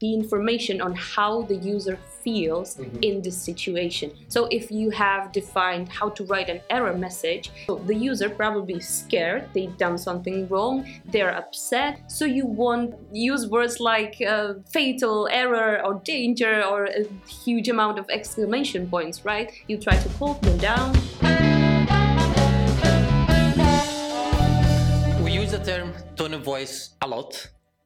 the information on how the user feels Mhm. in this situation. So if you have defined how to write an error message, so the user probably scared, they've done something wrong, they're upset. So you won't use words like uh, fatal, error, or danger, or a huge amount of exclamation points, right? You try to calm them down. We use the term tone of voice a lot,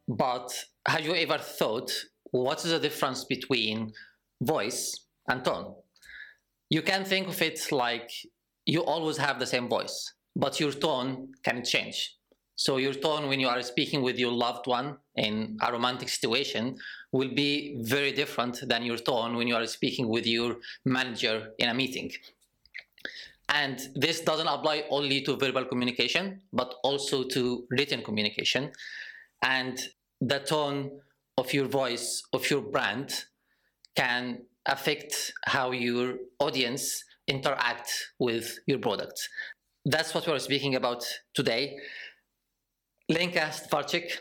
but have you ever thought what is the difference between voice and tone? You can think of it like you always have the same voice, but your tone can change. So your tone when you are speaking with your loved one in a romantic situation will be very different than your tone when you are speaking with your manager in a meeting. And this doesn't apply only to verbal communication, but also to written communication. And the tone of your voice, of your brand, can affect how your audience interact with your product. That's what we're speaking about today. Lenka Stvarchik,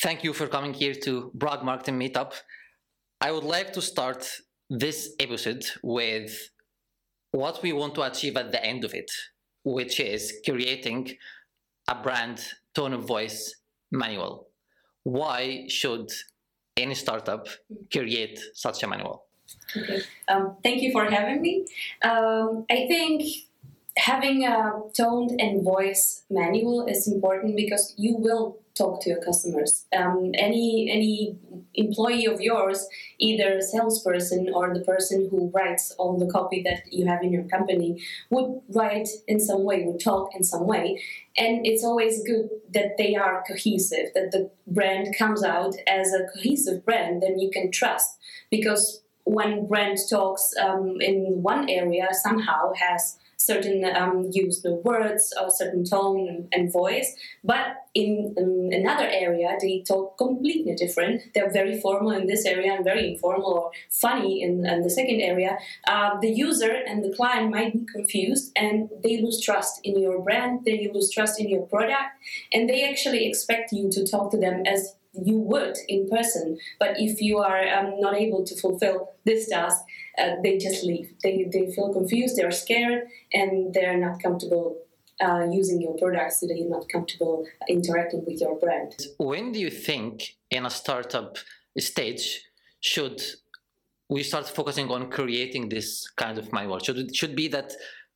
thank you for coming here to Prague Marketing Meetup. I would like to start this episode with what we want to achieve at the end of it, which is creating a brand tone of voice manual. Why should any startup create such a manual? Okay. Um, thank you for having me. Um, I think having a toned and voice manual is important because you will talk to your customers. Um, any any employee of yours, either a salesperson or the person who writes all the copy that you have in your company, would write in some way, would talk in some way, and it's always good that they are cohesive, that the brand comes out as a cohesive brand, then you can trust because when brand talks um, in one area somehow has certain um, used words or certain tone and, and voice. But in, in another area they talk completely different. They're very formal in this area and very informal or funny in, in the second area. Uh, the user and the client might be confused and they lose trust in your brand they lose trust in your product and they actually expect you to talk to them as you would in person. But if you are um, not able to fulfill this task, uh, they just leave. They, they feel confused, they're scared, and they're not comfortable uh, using your products, so they're not comfortable interacting with your brand. When do you think in a startup stage should we start focusing on creating this kind of manual? Should it should be that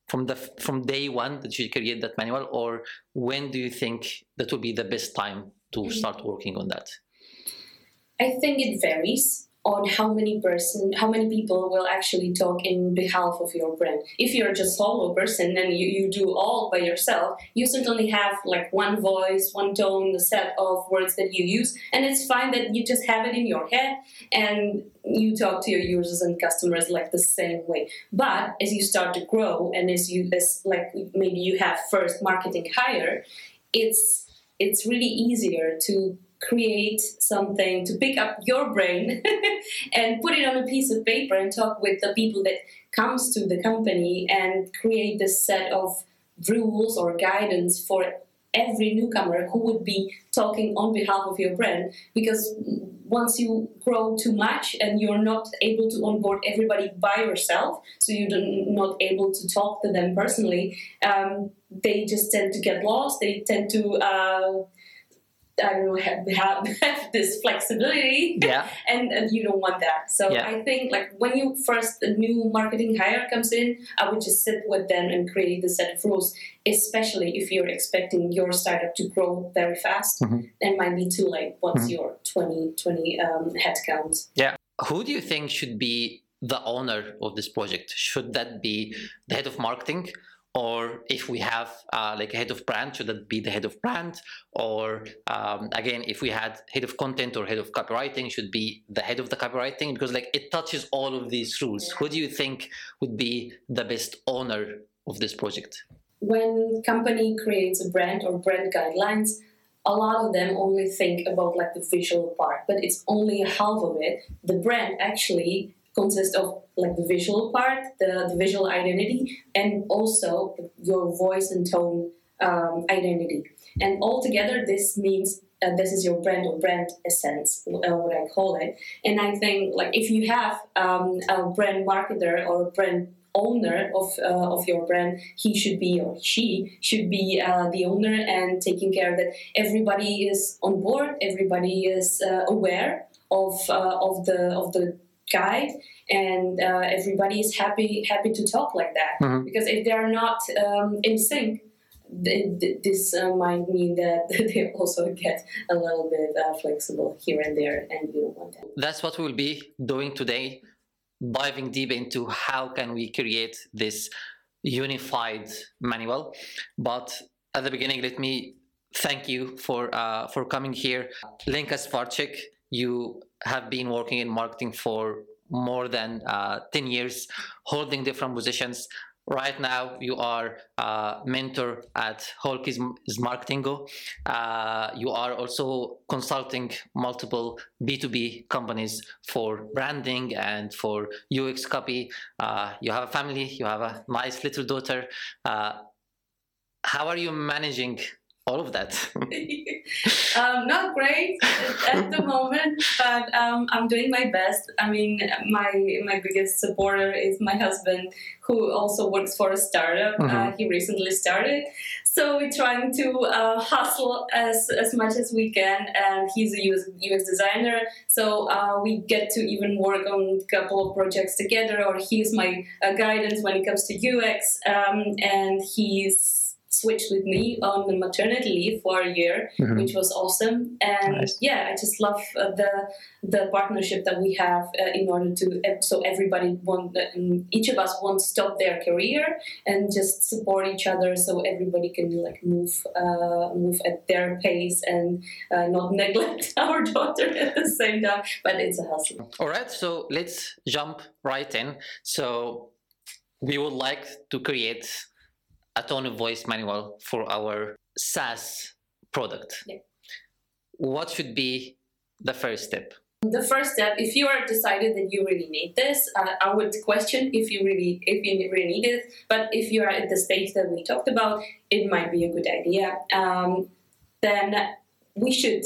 from the from day one that you create that manual, or when do you think that will be the best time to mm. start working on that? I think it varies on how many person, how many people will actually talk in behalf of your brand. If you're just solo person and you, you do all by yourself, you certainly have like one voice, one tone, the set of words that you use, and it's fine that you just have it in your head and you talk to your users and customers like the same way. But as you start to grow and as you as like maybe you have first marketing hire, it's it's really easier to create something to pick up your brain and put it on a piece of paper and talk with the people that comes to the company and create this set of rules or guidance for every newcomer who would be talking on behalf of your brand. Because once you grow too much and you're not able to onboard everybody by yourself so you're not able to talk to them personally um, they just tend to get lost they tend to uh, I don't know have, have, have this flexibility Yeah. and, and you don't want that so Yeah. i think like when you first a new marketing hire comes in i would just sit with them and create the set of rules especially if you're expecting your startup to grow very fast Mhm. then might be too late once Mhm. you're 20 20 um, headcount Who do you think should be the owner of this project? Should that be the head of marketing? Or if we have uh, like a head of brand, should that be the head of brand? Or um, again, if we had head of content or head of copywriting, should be the head of the copywriting? Because like it touches all of these rules. Who do you think would be the best owner of this project? when company creates a brand or brand guidelines a lot of them only think about like the visual part but it's only half of it the brand actually consists of like the visual part the, the visual identity and also your voice and tone um, identity and altogether this means uh, this is your brand or brand essence, uh, what I call it. And I think like if you have um, a brand marketer or a brand owner of uh, of your brand, he should be or she should be uh, the owner and taking care that everybody is on board, everybody is uh, aware of uh, of the of the guide and uh, everybody is happy happy to talk like that Mhm. because if they are not um, in sync th- th- this uh, might mean that they also get a little bit uh, flexible here and there and you don't want that That's what we'll be doing today, diving deep into how can we create this unified manual. But at the beginning, let me thank you for uh, for coming here. Lenka Svarchik, you have been working in marketing for more than uh, 10 years, holding different positions. Right now, you are a mentor at Holkis Marketingo. Uh, you are also consulting multiple B2B companies for branding and for UX copy. Uh, you have a family, you have a nice little daughter. Uh, how are you managing all of that? um, not great at the moment, but um, I'm doing my best. I mean, my my biggest supporter is my husband, who also works for a startup. Uh, Mhm. he recently started, so we're trying to uh, hustle as as much as we can. And he's a UX, UX designer, so uh, we get to even work on a couple of projects together. Or he's my uh, guidance when it comes to UX, um, and he's switched with me on the maternity leave for a year Mhm. which was awesome. And Nice. yeah, I just love uh, the the partnership that we have uh, in order to uh, so everybody want um, each of us won't stop their career and just support each other so everybody can like move uh, move at their pace and uh, not neglect our daughter at the same time. But it's a hustle. All right, so let's jump right in. So we would like to create a tone of voice manual for our SaaS product. Yeah. What should be the first step? The first step, if you are decided that you really need this, uh, I would question if you really if you really need it. But if you are at the stage that we talked about, it might be a good idea. Um, then we should.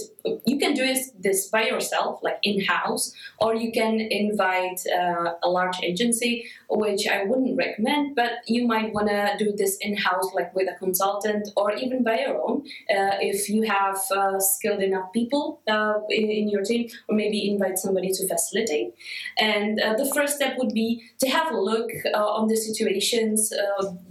You can do this, by yourself, like in house, or you can invite uh, a large agency, which I wouldn't recommend. But you might want to do this in house, like with a consultant, or even by your own, uh, if you have uh, skilled enough people uh, in, in your team, or maybe invite somebody to facilitate. And uh, the first step would be to have a look uh, on the situations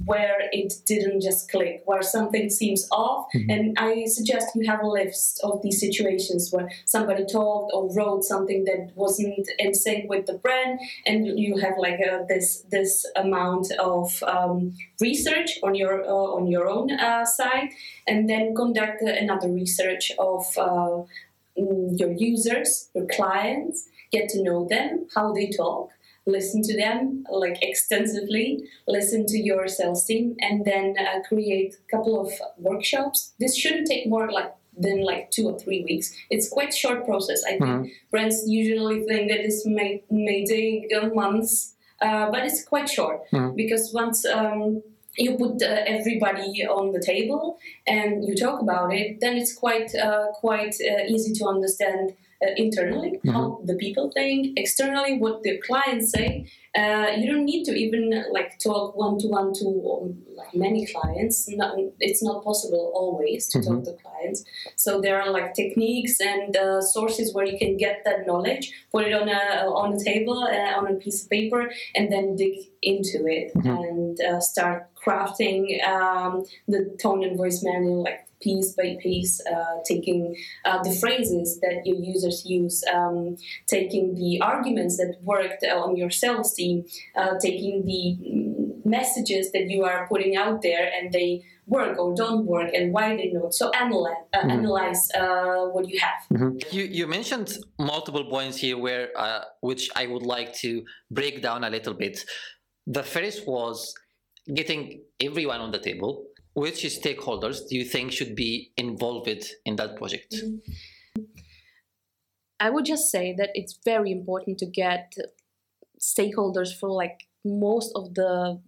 where it didn't just click, where something seems off. And I suggest you have a list of these situations where somebody talked or wrote something that wasn't in sync with the brand, and you have like uh, this this amount of um, research on your uh, on your own uh, side, and then conduct another research of uh, mm, your users, your clients, get to know them, how they talk, listen to them like extensively, listen to your sales team, and then uh, create a couple of workshops. This shouldn't take more like than like two or three weeks. It's quite short process. I think Mhm. brands usually think that this may may take uh, months, uh, but it's quite short Mhm. because once. Um, you put uh, everybody on the table and you talk about it, then it's quite uh, quite uh, easy to understand uh, internally how the people think, externally what the clients say. Uh, you don't need to even like talk one to one to um, like many clients. Not, it's not possible always to talk to clients. So there are like techniques and uh, sources where you can get that knowledge, put it on a on a table uh, on a piece of paper, and then dig into it and uh, start crafting um, the tone and voice manual like piece by piece, uh, taking uh, the phrases that your users use, um, taking the arguments that worked on your sales team, uh, taking the messages that you are putting out there and they work or don't work and why they don't. So analyze, uh, analyze uh, what you have. You, you mentioned multiple points here where uh, which I would like to break down a little bit. The first was getting everyone on the table. Which stakeholders do you think should be involved in that project? I would just say that it's very important to get stakeholders for like most of the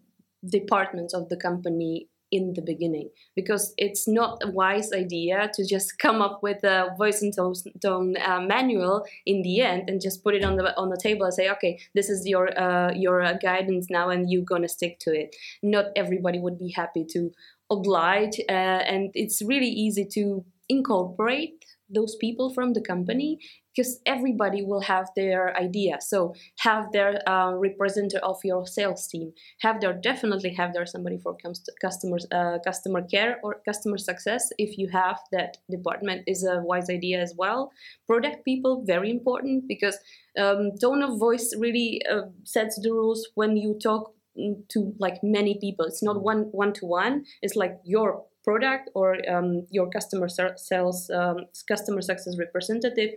departments of the company in the beginning because it's not a wise idea to just come up with a voice and tone, uh, manual in the end and just put it on the on the table and say okay this is your uh, your uh, guidance now and you're gonna stick to it. Not everybody would be happy to oblige uh, and it's really easy to incorporate those people from the company because everybody will have their idea. So have their uh, representative of your sales team. Have their definitely have there somebody for customers uh, customer care or customer success if you have that department is a wise idea as well. Product people very important because um, tone of voice really uh, sets the rules when you talk mm, to like many people. It's not one one to one it's like your product or um, your customer sales um, customer success representative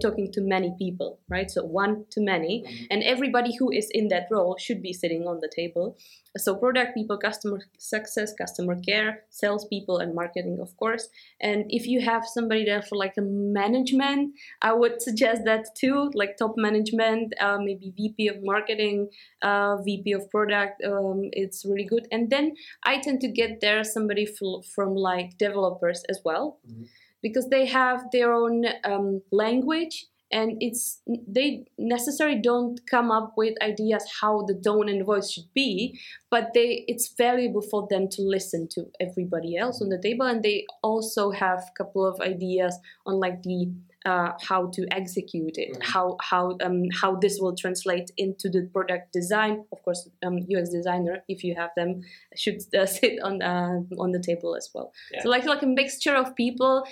talking to many people right? So one to many. Mm-hmm. and everybody who is in that role should be sitting on the table so product people customer success customer care salespeople and marketing of course and if you have somebody there for like a management i would suggest that too like top management uh, maybe vp of marketing uh, vp of product um, it's really good and then i tend to get there somebody from, from like developers as well mm-hmm. because they have their own um, language and it's they necessarily don't come up with ideas how the tone and voice should be but they it's valuable for them to listen to everybody else on the table and they also have a couple of ideas on like the uh, how to execute it, mm-hmm. how how um, how this will translate into the product design. Of course, um, UX designer, if you have them, should uh, sit on uh, on the table as well. Yeah. So like like a mixture of people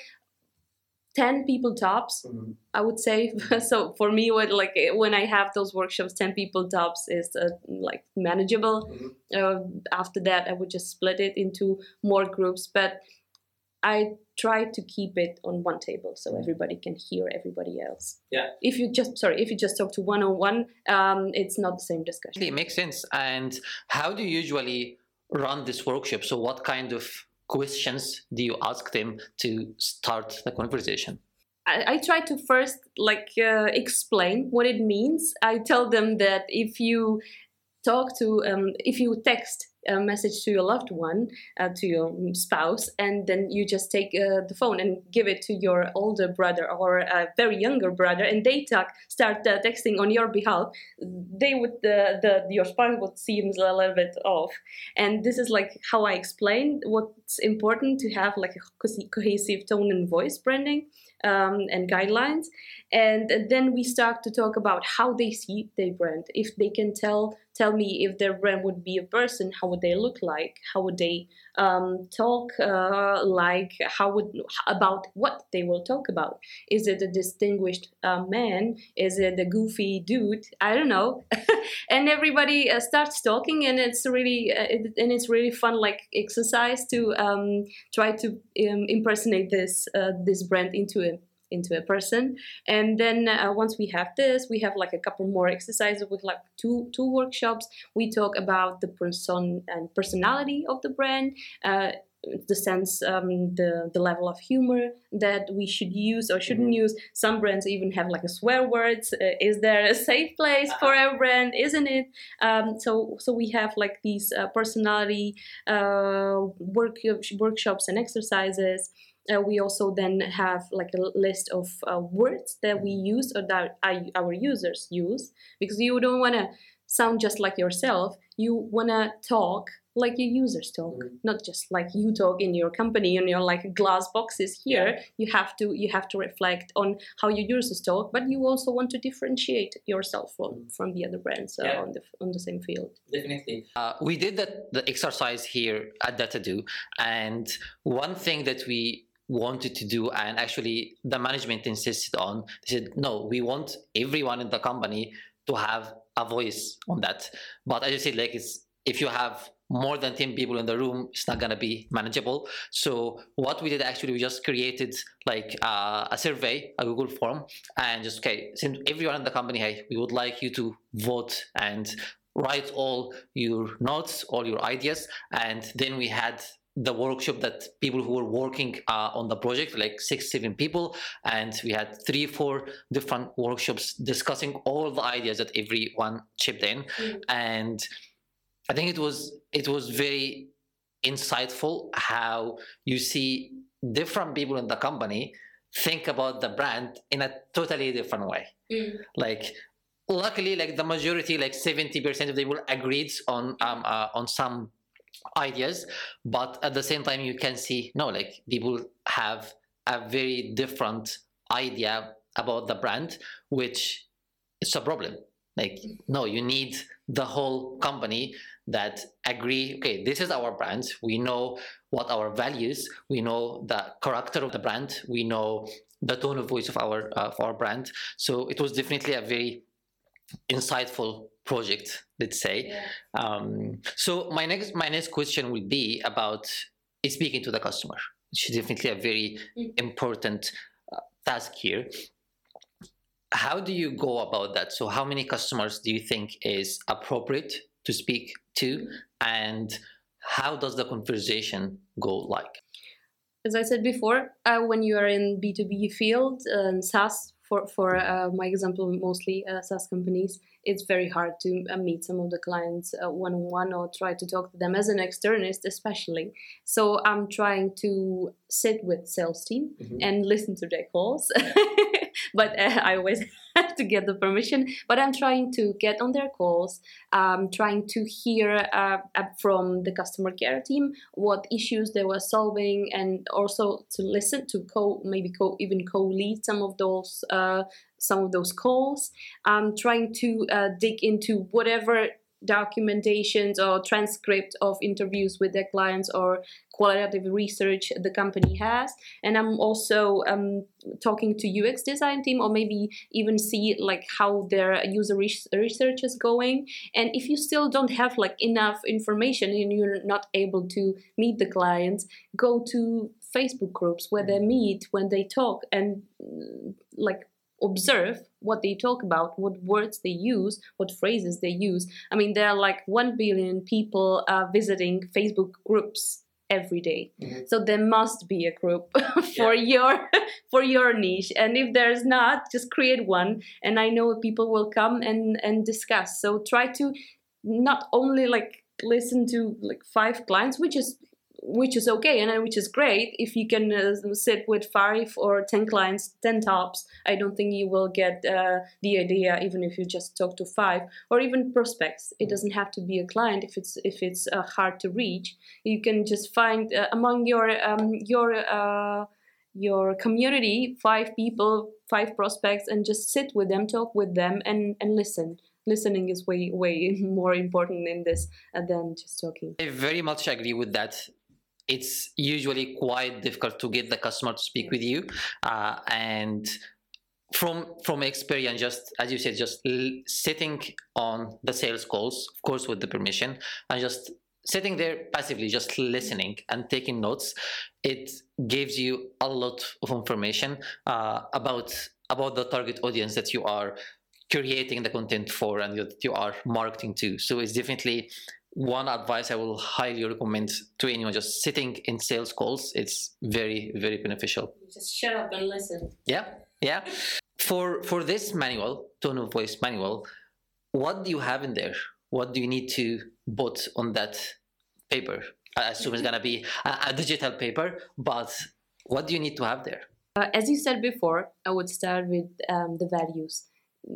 10 people tops mm-hmm. i would say. So for me what like when i have those workshops 10 people tops is uh, like manageable. Mm-hmm. uh, after that i would just split it into more groups but i try to keep it on one table so mm-hmm. everybody can hear everybody else. Yeah. If you just sorry if you just talk to one-on-one um, it's not the same discussion. It makes sense. And how do you usually run this workshop? So what kind of questions do you ask them to start the conversation? I, I try to first like uh, explain what it means. I tell them that if you talk to um, if you text a message to your loved one, uh, to your spouse, and then you just take uh, the phone and give it to your older brother or a very younger brother, and they talk, start uh, texting on your behalf. They would the, the your spouse would seem a little bit off, and this is like how I explain what's important to have like a cohesive tone and voice branding um, and guidelines. And then we start to talk about how they see their brand. If they can tell tell me if their brand would be a person, how would they look like? How would they um, talk uh, like? How would about what they will talk about? Is it a distinguished uh, man? Is it a goofy dude? I don't know. and everybody uh, starts talking, and it's really uh, it, and it's really fun, like exercise to um, try to um, impersonate this uh, this brand into a into a person. And then uh, once we have this we have like a couple more exercises with like two two workshops. We talk about the person and personality of the brand uh, the sense um, the the level of humor that we should use or shouldn't mm-hmm. use. Some brands even have like a swear words uh, is there a safe place for our brand isn't it? Um, so so we have like these uh, personality uh, work workshops and exercises uh, we also then have like a list of uh, words that we use or that our users use because you don't want to sound just like yourself you want to talk like your users talk mm-hmm. not just like you talk in your company in your like glass boxes here yeah. you have to you have to reflect on how your users talk but you also want to differentiate yourself from mm-hmm. from the other brands uh, yeah. on the on the same field definitely uh, we did that the exercise here at Dataddo and one thing that we wanted to do and actually the management insisted on they said no we want everyone in the company to have a voice on that. But as you said like it's if you have more than 10 people in the room it's not going to be manageable. So what we did actually we just created like uh, a survey a google form and just okay since everyone in the company hey we would like you to vote and write all your notes all your ideas. And then we had the workshop that people who were working uh, on the project, like six, seven people, and we had three, four different workshops discussing all the ideas that everyone chipped in, mm. and I think it was it was very insightful how you see different people in the company think about the brand in a totally different way. Mm. Like luckily like the majority like 70% of people agreed on um uh, on some ideas but at the same time you can see no like people have a very different idea about the brand which is a problem. Like no you need the whole company that agree okay this is our brand. We know what our values we know the character of the brand we know the tone of voice of our uh, of our brand. So it was definitely a very insightful project let's say. Yeah. um, so my next my next question will be about speaking to the customer which is definitely a very Mm. important uh, task here. How do you go about that? So how many customers do you think is appropriate to speak to? And how does the conversation go like? As I said before, uh, when you are in B2B field, um, SaaS, for, for uh, my example, mostly uh, SaaS companies, it's very hard to uh, meet some of the clients one on one or try to talk to them as an externist, especially. So I'm trying to sit with sales team Mhm. and listen to their calls. but uh, I always to get the permission. But I'm trying to get on their calls, um, trying to hear uh, uh, from the customer care team what issues they were solving, and also to listen to co maybe co even co-lead some of those uh, some of those calls. I'm trying to uh, dig into whatever documentations or transcript of interviews with their clients or qualitative research the company has. And i'm also um, talking to ux design team or maybe even see like how their user res- research is going. And if you still don't have like enough information and you're not able to meet the clients go to facebook groups where they meet when they talk and like observe what they talk about, what words they use, what phrases they use. I mean, there are like 1 billion people uh, visiting Facebook groups every day. Mhm. So there must be a group for your for your niche and if there's not just create one and I know people will come and and discuss. So try to not only like listen to like five clients which is which is okay and uh, which is great. If you can uh, sit with five or ten clients ten tops i don't think you will get uh, the idea even if you just talk to five or even prospects. It doesn't have to be a client if it's if it's uh, hard to reach. You can just find uh, among your um, your uh, your community five people five prospects and just sit with them talk with them and and listen. Listening is way way more important in this than just talking. I very much agree with that. It's usually quite difficult to get the customer to speak with you, uh, and from from experience, just as you said, just l- sitting on the sales calls, of course, with the permission, and just sitting there passively, just listening and taking notes, it gives you a lot of information uh, about about the target audience that you are creating the content for and that you are marketing to. So it's definitely one advice I will highly recommend to anyone just sitting in sales calls. It's very, very beneficial. Just shut up and listen. Yeah, yeah. For for this manual, tone of voice manual, what do you have in there? What do you need to put on that paper? I assume it's gonna be a, a digital paper, but what do you need to have there? Uh, as you said before, I would start with um, the values.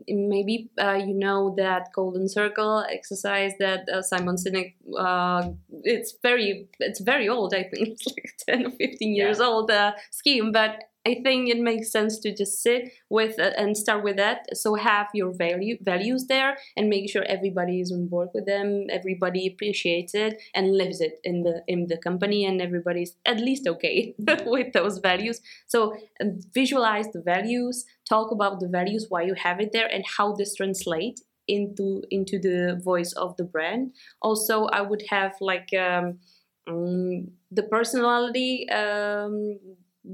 Maybe uh, you know that golden circle exercise that uh, Simon Sinek. Uh, it's very, it's very old. I think it's like ten or fifteen years Yeah. old uh, scheme, but I think it makes sense to just sit with uh, and start with that. So have your value values there and make sure everybody is on board with them. Everybody appreciates it and lives it in the in the company, and everybody's at least okay with those values. So um, visualize the values, talk about the values, why you have it there, and how this translate into into the voice of the brand. Also, I would have like um, um, the personality um,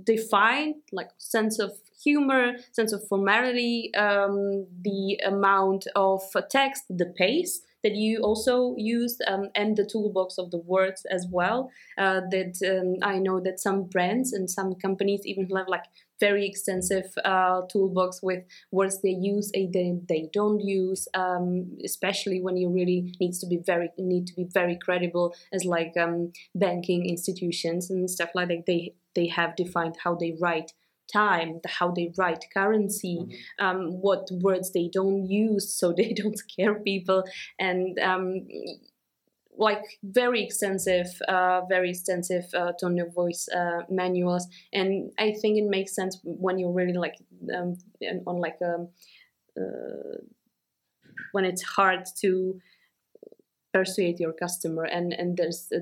defined, like sense of humor, sense of formality, um, the amount of text, the pace that you also used, um, and the toolbox of the words as well. Uh, that um, I know that some brands and some companies even have like very extensive uh, toolbox with words they use and they, they don't use um, especially when you really needs to be very need to be very credible as like um, banking institutions and stuff like that they they have defined how they write time how they write currency mm-hmm. um, what words they don't use so they don't scare people and um, like very extensive, uh, very extensive uh, tone of voice uh, manuals, and I think it makes sense when you're really like um, on like a um, uh, when it's hard to persuade your customer and and there's a,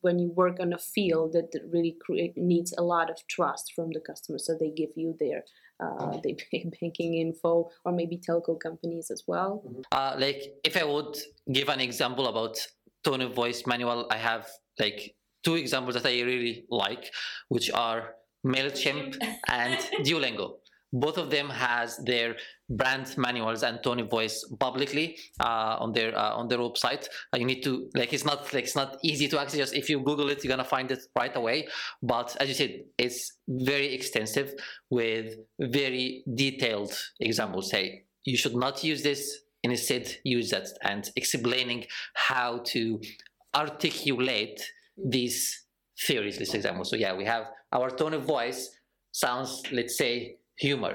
when you work on a field that really create, needs a lot of trust from the customer so they give you their uh, they banking info or maybe telco companies as well. Uh, like if i would give an example about tone of voice manual, I have like two examples that I really like, which are MailChimp and Duolingo. Both of them has their brand manuals and tone of voice publicly uh, on their uh, on their website. Uh, you need to like it's not like it's not easy to access. Just if you Google it, you're gonna find it right away. But as you said, it's very extensive with very detailed examples. Say you should not use this and instead use that and explaining how to articulate these theories, this example. So yeah, we have our tone of voice sounds, let's say, humor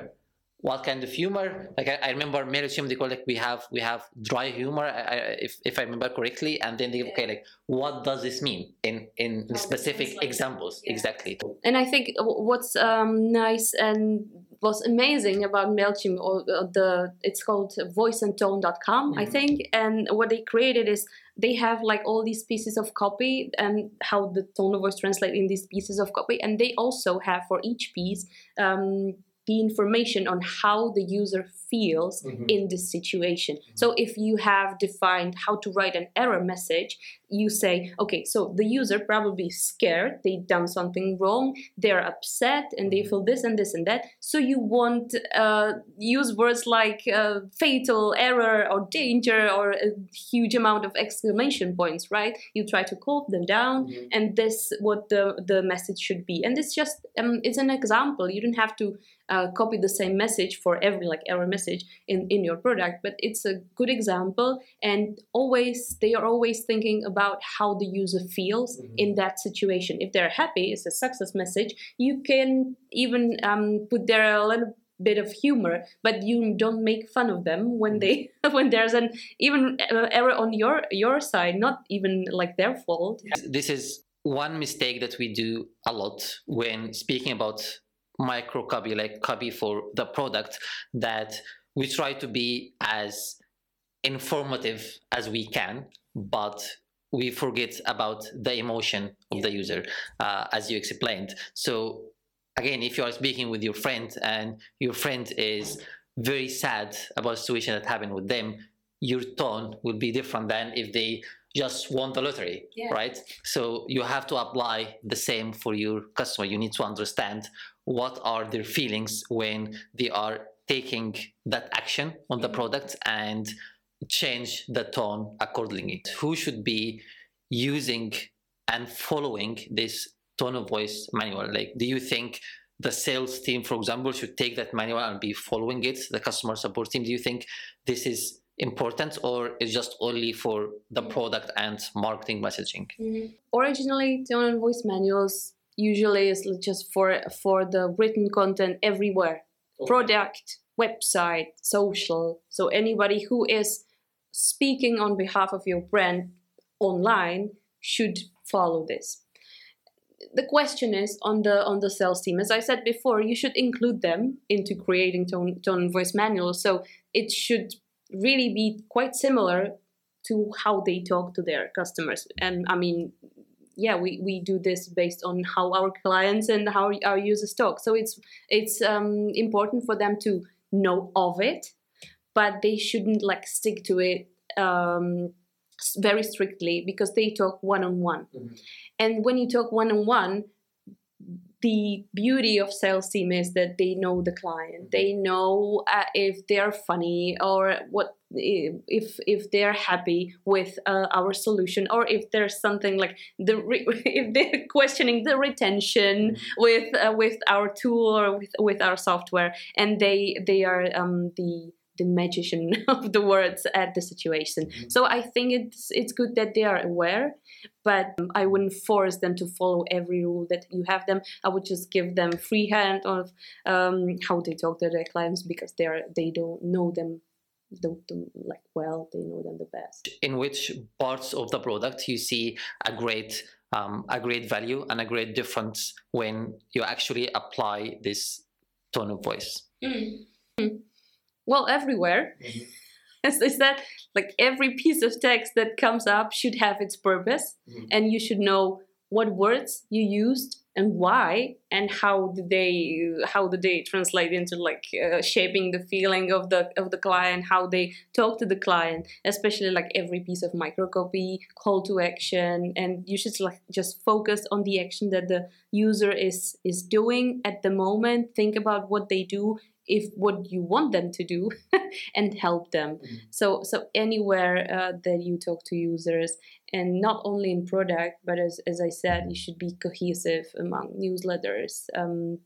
what kind of humor like i, I remember MailChimp they call like we have we have dry humor I, I, if, if i remember correctly and then they yeah. okay like what does this mean in in How specific like, examples yeah. exactly and i think what's um, nice and was amazing about mailchimp or the it's called voiceandtone.com mm-hmm. i think and what they created is they have like all these pieces of copy and how the tone of voice translate in these pieces of copy and they also have for each piece um, the information on how the user feels mm-hmm. in this situation. Mm-hmm. So if you have defined how to write an error message, you say, okay, so the user probably scared, they've done something wrong, they're upset, and they mm-hmm. feel this and this and that. So you won't uh, use words like uh, fatal, error, or danger, or a huge amount of exclamation points, right? You try to calm them down, mm-hmm. and this what the the message should be. And it's just um, it's an example. You don't have to uh, copy the same message for every like error message in in your product, but it's a good example. And always they are always thinking about about how the user feels mm-hmm. in that situation. If they're happy, it's a success message. You can even um, put there a little bit of humor, but you don't make fun of them when they mm-hmm. when there's an even error on your your side, not even like their fault. This is one mistake that we do a lot when speaking about micro copy, like copy for the product, that we try to be as informative as we can, but we forget about the emotion of the user, uh, as you explained. So again, if you are speaking with your friend and your friend is very sad about a situation that happened with them, your tone will be different than if they just won the lottery, yeah. right? So you have to apply the same for your customer. You need to understand what are their feelings when they are taking that action on the mm-hmm. product and change the tone accordingly. Who should be using and following this tone of voice manual? Like, do you think the sales team, for example, should take that manual and be following it? The customer support team, do you think this is important or is just only for the product and marketing messaging? Mm-hmm. Originally, tone of voice manuals usually is just for for the written content everywhere, okay. product, website, social. So anybody who is speaking on behalf of your brand online should follow this. The question is on the on the sales team as i said before you should include them into creating tone tone and voice manuals so it should really be quite similar to how they talk to their customers. And i mean yeah we, we do this based on how our clients and how our users talk so it's it's um, important for them to know of it but they shouldn't like stick to it um, very strictly because they talk one on one. And when you talk one on one, the beauty of sales team is that they know the client. Mm-hmm. They know uh, if they're funny or what if if they're happy with uh, our solution or if there's something like the re- if they're questioning the retention mm-hmm. with uh, with our tool or with with our software and they they are um, the the magician of the words at the situation. Mm-hmm. So I think it's it's good that they are aware, but I wouldn't force them to follow every rule that you have them. I would just give them free hand of um, how they talk to their clients because they are they don't know them don't, don't like well they know them the best in which parts of the product you see a great um, a great value and a great difference when you actually apply this tone of voice mm-hmm. Well everywhere mm-hmm. is that like every piece of text that comes up should have its purpose mm-hmm. and you should know what words you used and why and how did they how did they translate into like uh, shaping the feeling of the of the client how they talk to the client especially like every piece of microcopy call to action and you should like just focus on the action that the user is is doing at the moment think about what they do if what you want them to do and help them mm-hmm. so so anywhere uh, that you talk to users and not only in product but as, as i said you should be cohesive among newsletters um,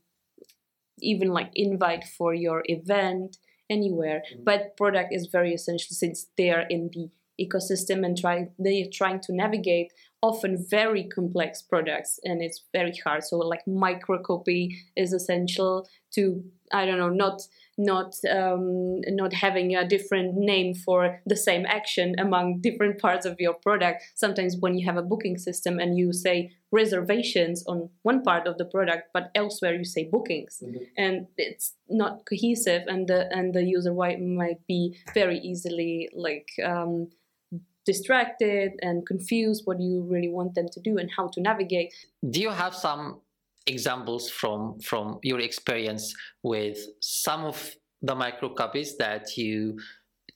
even like invite for your event anywhere mm-hmm. but product is very essential since they are in the ecosystem and try they are trying to navigate often very complex products and it's very hard so like microcopy is essential to i don't know not not um, not having a different name for the same action among different parts of your product. Sometimes when you have a booking system and you say reservations on one part of the product but elsewhere you say bookings. Mm-hmm. and it's not cohesive and the and the user might be very easily like um, distracted and confused what you really want them to do and how to navigate. Do you have some examples from from your experience with some of the micro copies that you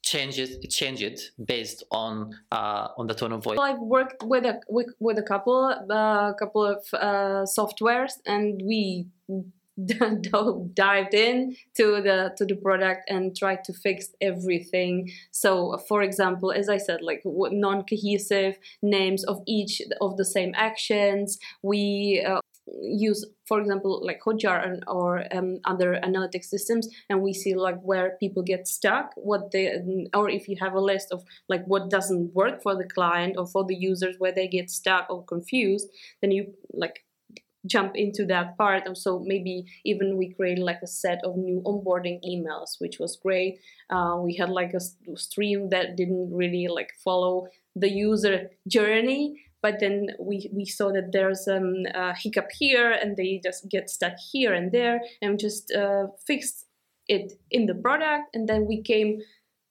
change it change it based on uh, on the tone of voice? I've worked with a with, with a couple a uh, couple of uh, softwares and we dived in to the to the product and tried to fix everything. So for example as i said like non-cohesive names of each of the same actions. We uh, use for example like hotjar or um, other analytic systems and we see like where people get stuck what they or if you have a list of like what doesn't work for the client or for the users where they get stuck or confused then you like jump into that part. And so maybe even we created like a set of new onboarding emails which was great. Uh, we had like a stream that didn't really like follow the user journey but then we, we saw that there's um, a hiccup here and they just get stuck here and there and just uh, fixed it in the product. And then we came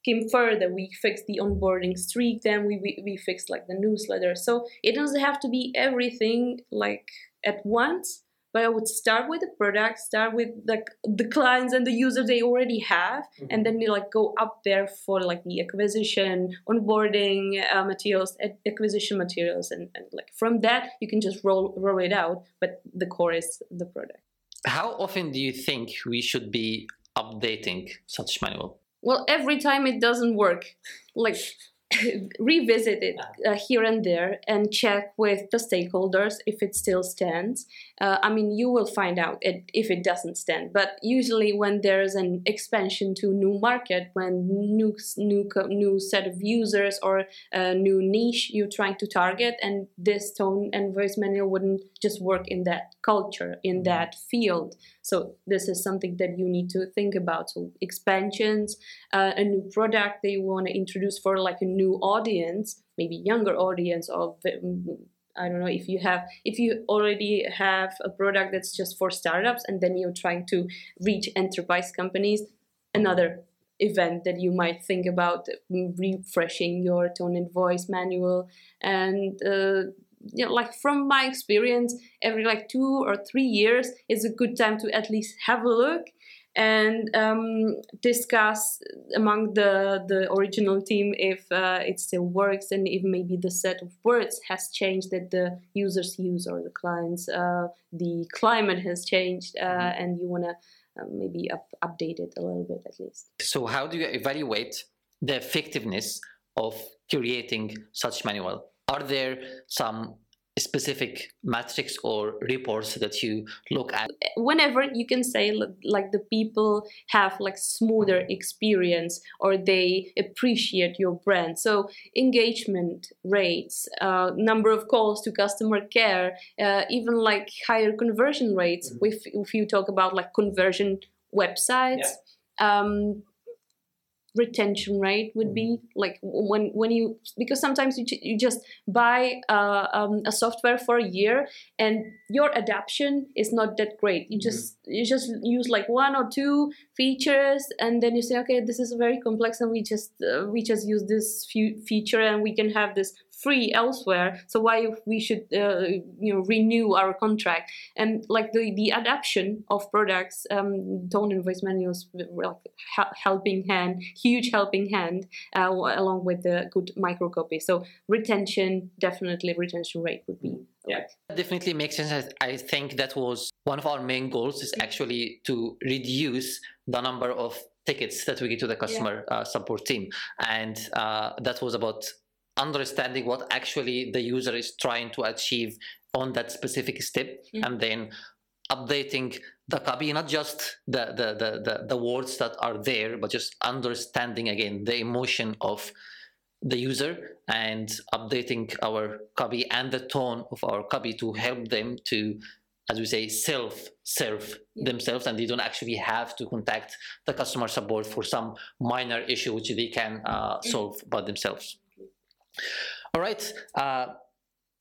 came further. We fixed the onboarding streak. Then we, we, we fixed like the newsletter. So it doesn't have to be everything like at once but I would start with the product, start with like the clients and the users they already have, mm-hmm. and then you like go up there for like the acquisition, onboarding uh, materials, acquisition materials, and, and like from that you can just roll roll it out. But the core is the product. How often do you think we should be updating such manual? Well, every time it doesn't work, like revisit it uh, here and there and check with the stakeholders if it still stands. Uh, I mean, you will find out it, if it doesn't stand. But usually, when there's an expansion to new market, when new new new set of users or a new niche you're trying to target, and this tone and voice manual wouldn't just work in that culture in mm-hmm. that field. So this is something that you need to think about. So expansions, uh, a new product they want to introduce for like a new audience, maybe younger audience or I don't know if you have if you already have a product that's just for startups and then you're trying to reach enterprise companies, another event that you might think about refreshing your tone and voice manual and uh, you know like from my experience every like two or three years is a good time to at least have a look and um, discuss among the the original team if uh, it still works and if maybe the set of words has changed that the users use or the clients uh, the climate has changed uh, mm-hmm. and you want to uh, maybe up, update it a little bit at least so how do you evaluate the effectiveness of creating such manual? Are there some specific metrics or reports that you look at whenever you can say like the people have like smoother experience or they appreciate your brand so engagement rates uh, number of calls to customer care uh, even like higher conversion rates mm-hmm. if, if you talk about like conversion websites yeah. um, retention rate would be mm-hmm. like when when you because sometimes you, you just buy uh, um, a software for a year and your adaptation is not that great you just mm-hmm. you just use like one or two features and then you say okay this is very complex and we just uh, we just use this few feature and we can have this free elsewhere so why we should uh, you know renew our contract? And like the the adaptation of products um, tone and voice manuals like helping hand huge helping hand uh, along with the good microcopy. So retention definitely retention rate would be yeah. definitely makes sense. I think that was one of our main goals is actually to reduce the number of tickets that we get to the customer yeah. uh, support team. And uh, that was about understanding what actually the user is trying to achieve on that specific step mm-hmm. and then updating the copy not just the, the, the, the, the words that are there but just understanding again the emotion of the user and updating our copy and the tone of our copy to help them to as we say self serve yeah. themselves and they don't actually have to contact the customer support for some minor issue which they can uh, mm-hmm. solve by themselves all right. Uh,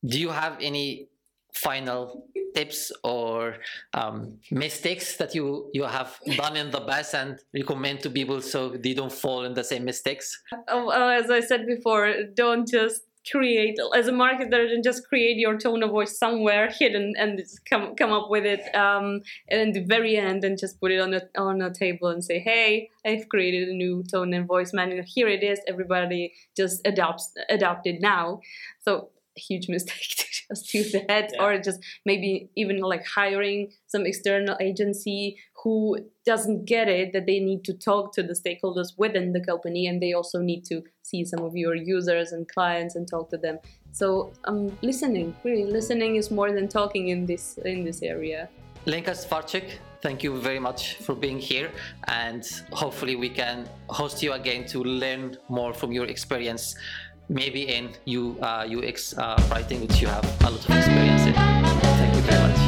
do you have any final tips or um, mistakes that you you have done in the past and recommend to people so they don't fall in the same mistakes? Oh, oh, as I said before, don't just create as a marketer and just create your tone of voice somewhere hidden and come come up with it um, and the very end and just put it on a on a table and say hey I've created a new tone and voice manual here it is. Everybody just adopts adopt it now. So huge mistake to just do that. Yeah. or just maybe even like hiring some external agency who doesn't get it that they need to talk to the stakeholders within the company and they also need to see some of your users and clients and talk to them. So um, listening really listening is more than talking in this in this area. Lenka Svarchik, thank you very much for being here and hopefully we can host you again to learn more from your experience maybe in you UX uh, uh, writing, which you have a lot of experience in. Thank you very much.